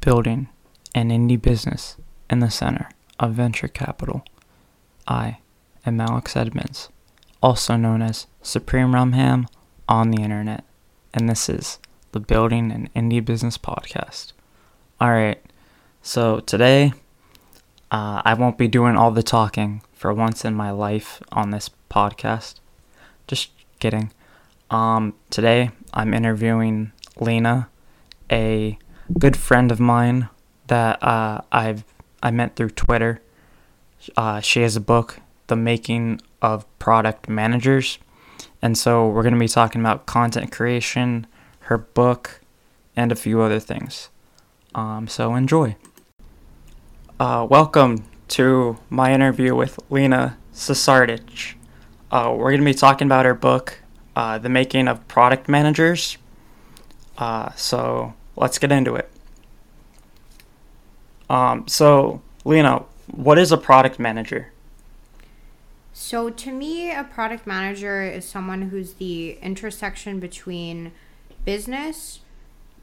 building an indie business in the center of venture capital. I am Alex Edmonds, also known as Supreme Rumham on the internet, and this is the Building an Indie Business podcast. All right, so today uh, I won't be doing all the talking for once in my life on this podcast. Just kidding. Um, today I'm interviewing Lena, a good friend of mine that uh, I've I met through Twitter. Uh, she has a book, The Making of Product Managers, and so we're going to be talking about content creation, her book, and a few other things. Um, so enjoy. Uh, welcome to my interview with Lena Sesardic. Uh, we're going to be talking about her book, uh, The Making of Product Managers. Uh, so let's get into it. Um, so, Lena, what is a product manager? So, to me, a product manager is someone who's the intersection between business,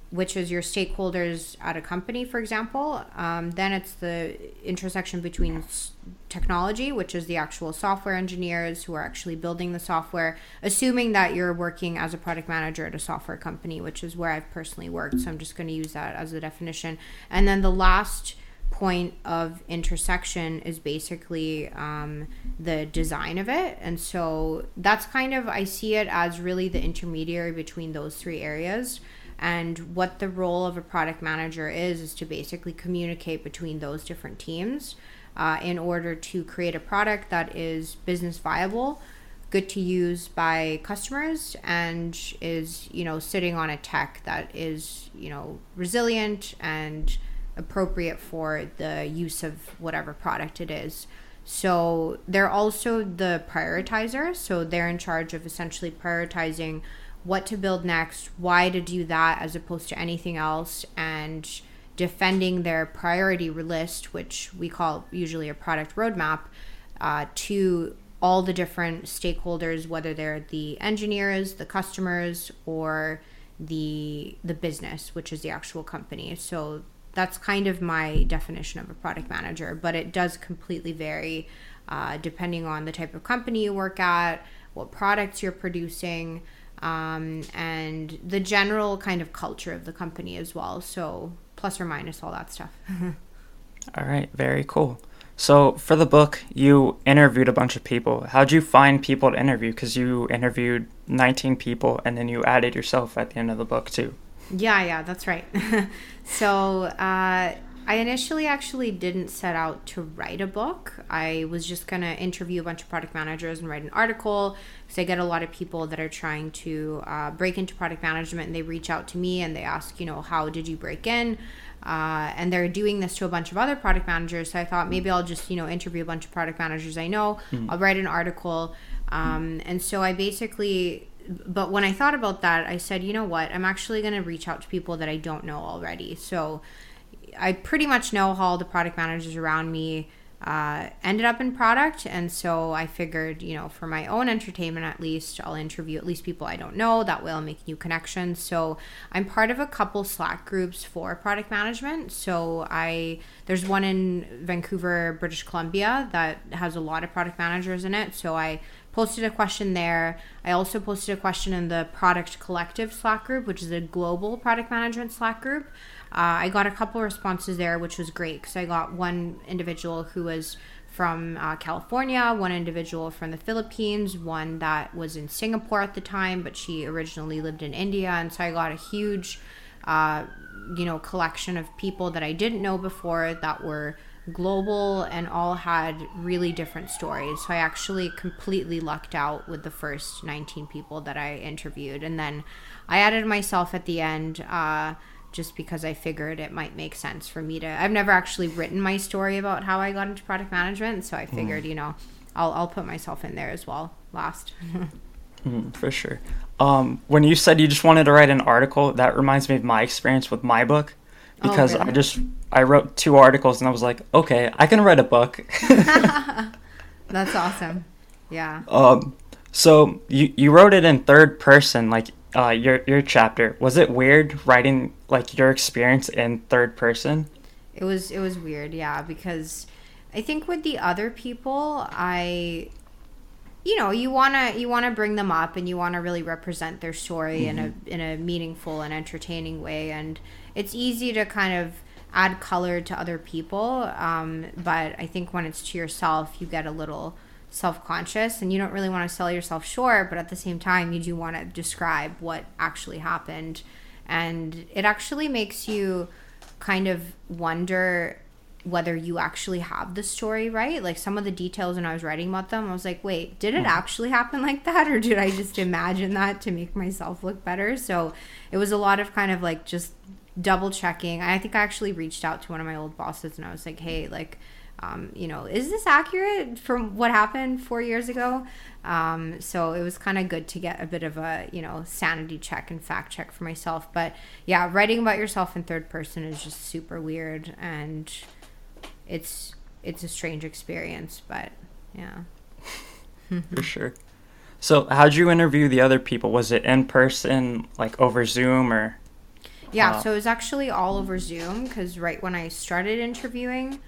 which is your stakeholders at a company, for example. Um, then it's the intersection between s- technology, which is the actual software engineers who are actually building the software, assuming that you're working as a product manager at a software company, which is where I've personally worked. So I'm just going to use that as a definition. And then the last point of intersection is basically um, the design of it. And so that's kind of, I see it as really the intermediary between those three areas. And what the role of a product manager is, is to basically communicate between those different teams uh, in order to create a product that is business viable, good to use by customers, and is, you know, sitting on a tech that is, you know, resilient and appropriate for the use of whatever product it is. So they're also the prioritizer. So they're in charge of essentially prioritizing what to build next, why to do that as opposed to anything else, and defending their priority list, which we call usually a product roadmap, uh, to all the different stakeholders, whether they're the engineers, the customers, or the the business, which is the actual company. So that's kind of my definition of a product manager, but it does completely vary uh, depending on the type of company you work at, what products you're producing um, and the general kind of culture of the company as well. So, plus or minus all that stuff. all right, very cool. So, for the book, you interviewed a bunch of people. How'd you find people to interview? Because you interviewed 19 people and then you added yourself at the end of the book, too. Yeah, yeah, that's right. so, uh, I initially actually didn't set out to write a book. I was just going to interview a bunch of product managers and write an article because I get a lot of people that are trying to uh, break into product management and they reach out to me and they ask, you know, how did you break in? Uh, and they're doing this to a bunch of other product managers. So I thought maybe I'll just, you know, interview a bunch of product managers I know. Mm-hmm. I'll write an article. Um, and so I basically but when I thought about that, I said, you know what? I'm actually going to reach out to people that I don't know already. So I pretty much know how all the product managers around me uh, ended up in product. And so I figured, you know, for my own entertainment at least, I'll interview at least people I don't know. That way I'll make new connections. So I'm part of a couple Slack groups for product management. So I, there's one in Vancouver, British Columbia that has a lot of product managers in it. So I posted a question there. I also posted a question in the Product Collective Slack group, which is a global product management Slack group. Uh, I got a couple responses there, which was great because I got one individual who was from uh, California, one individual from the Philippines, one that was in Singapore at the time, but she originally lived in India. And so I got a huge, uh, you know, collection of people that I didn't know before that were global and all had really different stories. So I actually completely lucked out with the first 19 people that I interviewed. And then I added myself at the end. Uh, just because I figured it might make sense for me to. I've never actually written my story about how I got into product management, so I figured, mm. you know, I'll, I'll put myself in there as well last. mm, for sure. Um, when you said you just wanted to write an article, that reminds me of my experience with my book oh, because oh, really? I just I wrote two articles and I was like, okay, I can write a book. That's awesome. Yeah. Um, so you you wrote it in third person, like uh, your your chapter. Was it weird writing like your experience in third person? It was it was weird, yeah, because I think with the other people, I you know, you want to you want to bring them up and you want to really represent their story mm-hmm. in a mm-hmm. in a meaningful and entertaining way and it's easy to kind of add color to other people um, but I think when it's to yourself, you get a little self-conscious and you don't really want to sell yourself short, but at the same time, you do want to describe what actually happened and it actually makes you kind of wonder whether you actually have the story right. Like some of the details when I was writing about them, I was like, wait, did it hmm. actually happen like that? Or did I just imagine that to make myself look better? So it was a lot of kind of like just double checking. I think I actually reached out to one of my old bosses and I was like, hey, like, um, you know, is this accurate from what happened four years ago? Um, so it was kind of good to get a bit of a, you know, sanity check and fact check for myself. But yeah, writing about yourself in third person is just super weird and it's it's a strange experience, but yeah. for sure. So, how'd you interview the other people? Was it in person, like over Zoom, or? Yeah, so it was actually all over Zoom because right when I started interviewing,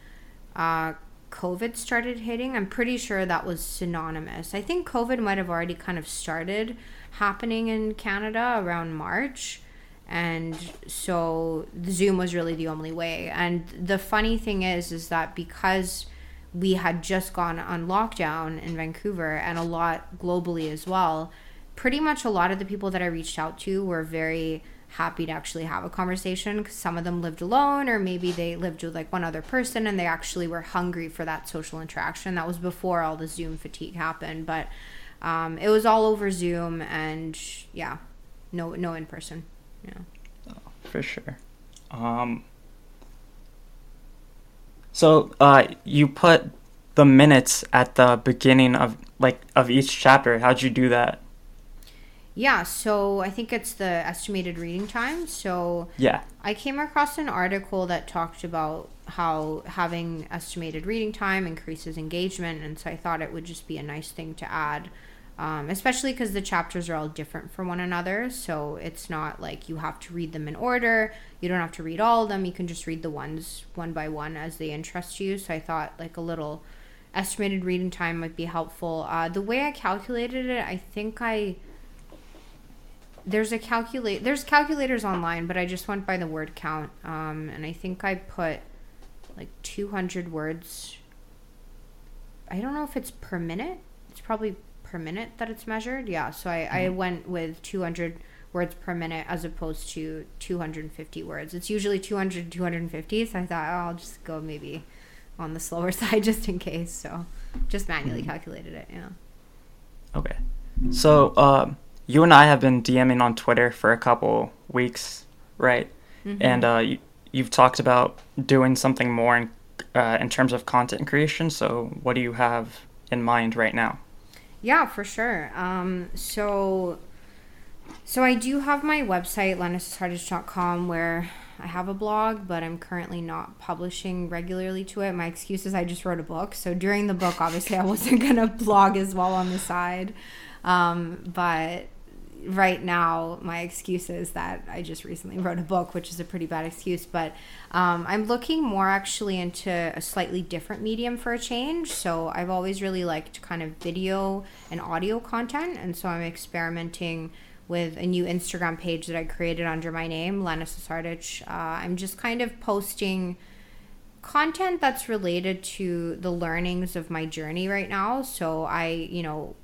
uh, COVID started hitting. I'm pretty sure that was synonymous. I think COVID might have already kind of started happening in Canada around March. And so Zoom was really the only way. And the funny thing is, is that because we had just gone on lockdown in Vancouver and a lot globally as well, pretty much a lot of the people that I reached out to were very happy to actually have a conversation because some of them lived alone or maybe they lived with like one other person and they actually were hungry for that social interaction. That was before all the zoom fatigue happened but um, it was all over zoom and yeah no no in person yeah. Oh, for sure. Um so uh you put the minutes at the beginning of like of each chapter. How'd you do that yeah, so I think it's the estimated reading time. So yeah, I came across an article that talked about how having estimated reading time increases engagement, and so I thought it would just be a nice thing to add, um, especially because the chapters are all different from one another. So it's not like you have to read them in order. You don't have to read all of them. You can just read the ones one by one as they interest you. So I thought like a little estimated reading time might be helpful. Uh, the way I calculated it, I think I there's a calculate there's calculators online but i just went by the word count um, and i think i put like 200 words. I don't know if it's per minute. It's probably per minute that it's measured. Yeah so i, mm-hmm. I went with 200 words per minute as opposed to 250 words. It's usually 200 250 so i thought oh, i'll just go maybe on the slower side just in case. So just manually mm-hmm. calculated it yeah. Okay. So um you and I have been DMing on Twitter for a couple weeks, right? Mm-hmm. And uh, you, you've talked about doing something more in, uh, in terms of content creation. So, what do you have in mind right now? Yeah, for sure. Um, so, so I do have my website, lenasesardic.com, where I have a blog, but I'm currently not publishing regularly to it. My excuse is I just wrote a book. So during the book, obviously, I wasn't going to blog as well on the side. Um, but right now my excuse is that I just recently wrote a book, which is a pretty bad excuse. But um, I'm looking more actually into a slightly different medium for a change. So I've always really liked kind of video and audio content, and so I'm experimenting with a new Instagram page that I created under my name, Lena Sesardic. Uh, I'm just kind of posting content that's related to the learnings of my journey right now. So I, you know,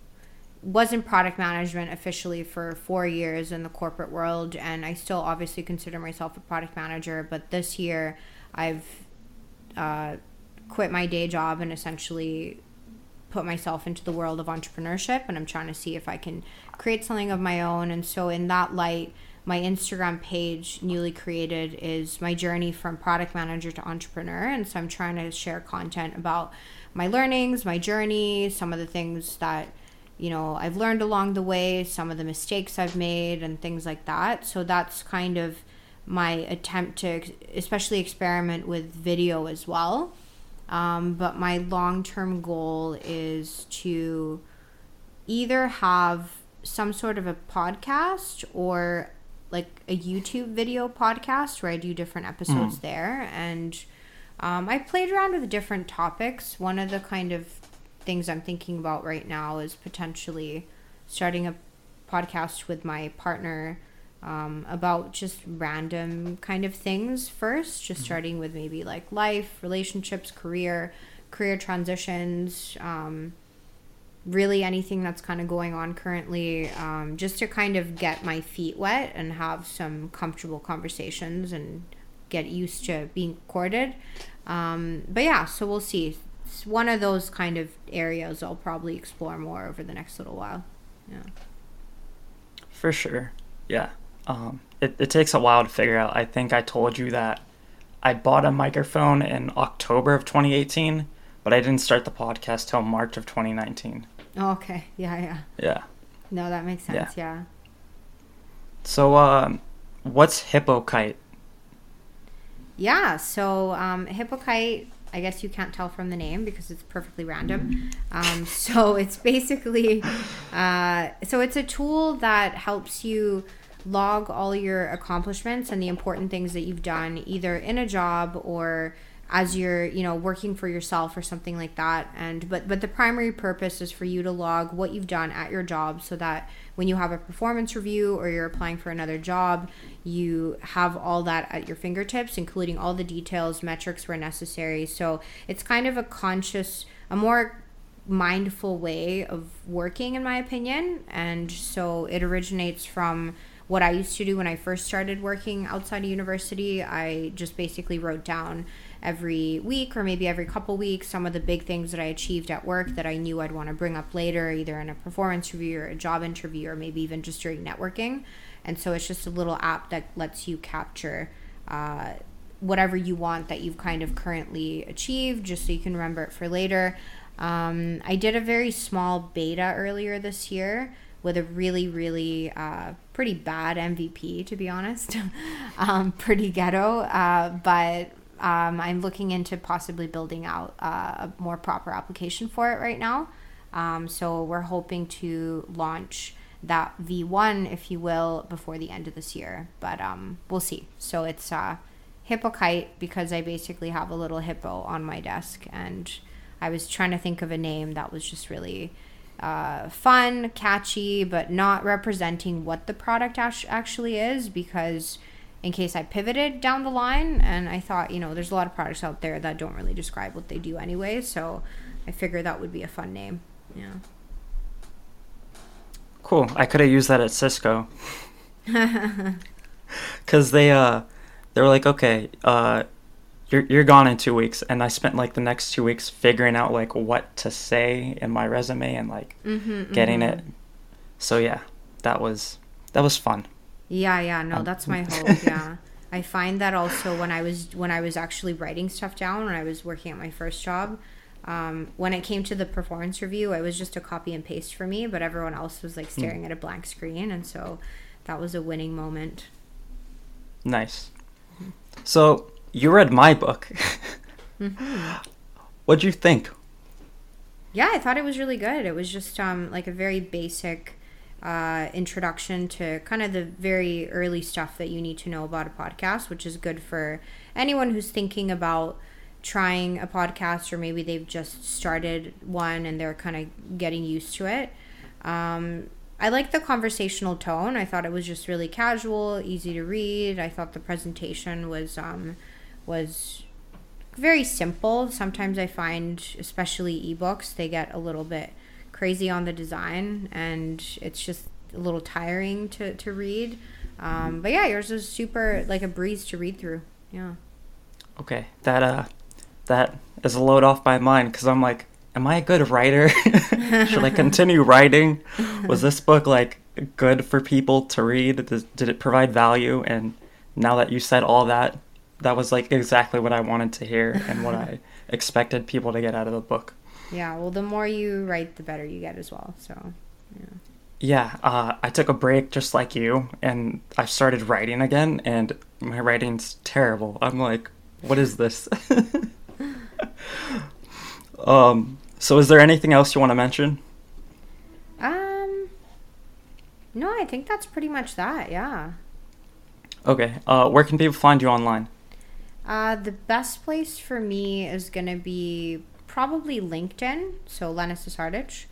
was in product management officially for four years in the corporate world, and I still obviously consider myself a product manager. But this year, I've uh, quit my day job and essentially put myself into the world of entrepreneurship, and I'm trying to see if I can create something of my own. And so, in that light, my Instagram page, newly created, is my journey from product manager to entrepreneur. And so, I'm trying to share content about my learnings, my journey, some of the things that you know, I've learned along the way, some of the mistakes I've made, and things like that. So that's kind of my attempt to, especially experiment with video as well. Um, but my long term goal is to either have some sort of a podcast or like a YouTube video podcast where I do different episodes there, and um, I played around with different topics. One of the kind of things I'm thinking about right now is potentially starting a podcast with my partner um, about just random kind of things first, just starting with maybe like life, relationships, career, career transitions, um, really anything that's kind of going on currently, um, just to kind of get my feet wet and have some comfortable conversations and get used to being recorded. Um, but yeah, so we'll see. It's one of those kind of areas I'll probably explore more over the next little while. Yeah. For sure. Yeah. Um, it, it takes a while to figure out. I think I told you that I bought a microphone in October of 2018, but I didn't start the podcast till March of 2019. Oh, okay. Yeah, yeah. Yeah. No, that makes sense. Yeah. So, um, what's Hippokite? Yeah. So, um, Hippokite, I guess you can't tell from the name because it's perfectly random. Um, so it's basically, uh, so it's a tool that helps you log all your accomplishments and the important things that you've done either in a job or as you're you know working for yourself or something like that. And but but the primary purpose is for you to log what you've done at your job so that when you have a performance review or you're applying for another job you have all that at your fingertips including all the details metrics where necessary. So it's kind of a conscious a more mindful way of working in my opinion. And so it originates from what I used to do when I first started working outside of university. I just basically wrote down every week or maybe every couple weeks some of the big things that I achieved at work that I knew I'd want to bring up later, either in a performance review or a job interview or maybe even just during networking. And so it's just a little app that lets you capture uh, whatever you want that you've kind of currently achieved just so you can remember it for later. Um, I did a very small beta earlier this year with a really, really uh, pretty bad MVP, to be honest. um, pretty ghetto, uh, but um, I'm looking into possibly building out uh, a more proper application for it right now. Um, so we're hoping to launch that V1, if you will, before the end of this year. But um, we'll see. So it's uh, Hippokite because I basically have a little hippo on my desk, and I was trying to think of a name that was just really uh, fun, catchy, but not representing what the product actually is because in case I pivoted down the line and I thought, you know, there's a lot of products out there that don't really describe what they do anyway, so I figured that would be a fun name. Yeah. Cool. I could have used that at Cisco. Cuz they uh they were like, "Okay, uh you're you're gone in two weeks, and I spent like the next two weeks figuring out like what to say in my resume and like mm-hmm, getting mm-hmm. it. So yeah, that was that was fun. Yeah, yeah, no, um, that's my hope. Yeah, I find that also when I was when I was actually writing stuff down when I was working at my first job. Um, when it came to the performance review, it was just a copy and paste for me, but everyone else was like hmm. staring mm. at a blank screen, and so that was a winning moment. Nice. Mm-hmm. So you read my book. mm-hmm. What'd you think? Yeah, I thought it was really good. It was just um, like a very basic uh, introduction to kind of the very early stuff that you need to know about a podcast, which is good for anyone who's thinking about trying a podcast or maybe they've just started one and they're kind of getting used to it. Um, I like the conversational tone. I thought it was just really casual, easy to read. I thought the presentation was um, was very simple. Sometimes I find, especially ebooks, they get a little bit crazy on the design and it's just a little tiring to, to read. Um, but yeah, yours is super like a breeze to read through. Yeah. Okay, that uh, that is a load off my mind because I'm like, am I a good writer? Should I continue writing? Was this book like good for people to read? Did, did it provide value? And now that you said all that, that was like exactly what I wanted to hear and what I expected people to get out of the book. Yeah, well, the more you write, the better you get as well. So, yeah. Yeah, uh, I took a break just like you, and I started writing again, and my writing's terrible. I'm like, what is this? um, so is there anything else you want to mention? Um, no, I think that's pretty much that. Yeah. Okay. Uh, where can people find you online? Uh, the best place for me is going to be probably LinkedIn, so Lena Sardich.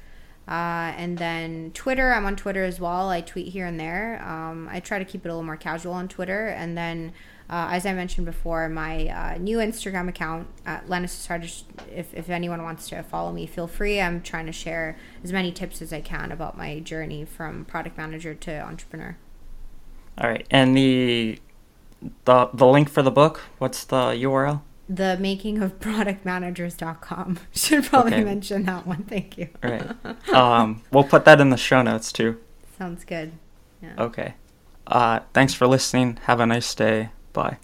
Uh, and then Twitter, I'm on Twitter as well. I tweet here and there. Um, I try to keep it a little more casual on Twitter. And then, uh, as I mentioned before, my uh, new Instagram account, at Lena Sesardic, if, if anyone wants to follow me, feel free. I'm trying to share as many tips as I can about my journey from product manager to entrepreneur. All right. And the the the link for the book, what's the URL? The making of productmanagers.com should probably Okay. mention that one thank you All right. um, we'll put that in the show notes too. sounds good yeah Okay. Uh, thanks for listening. Have a nice day. Bye.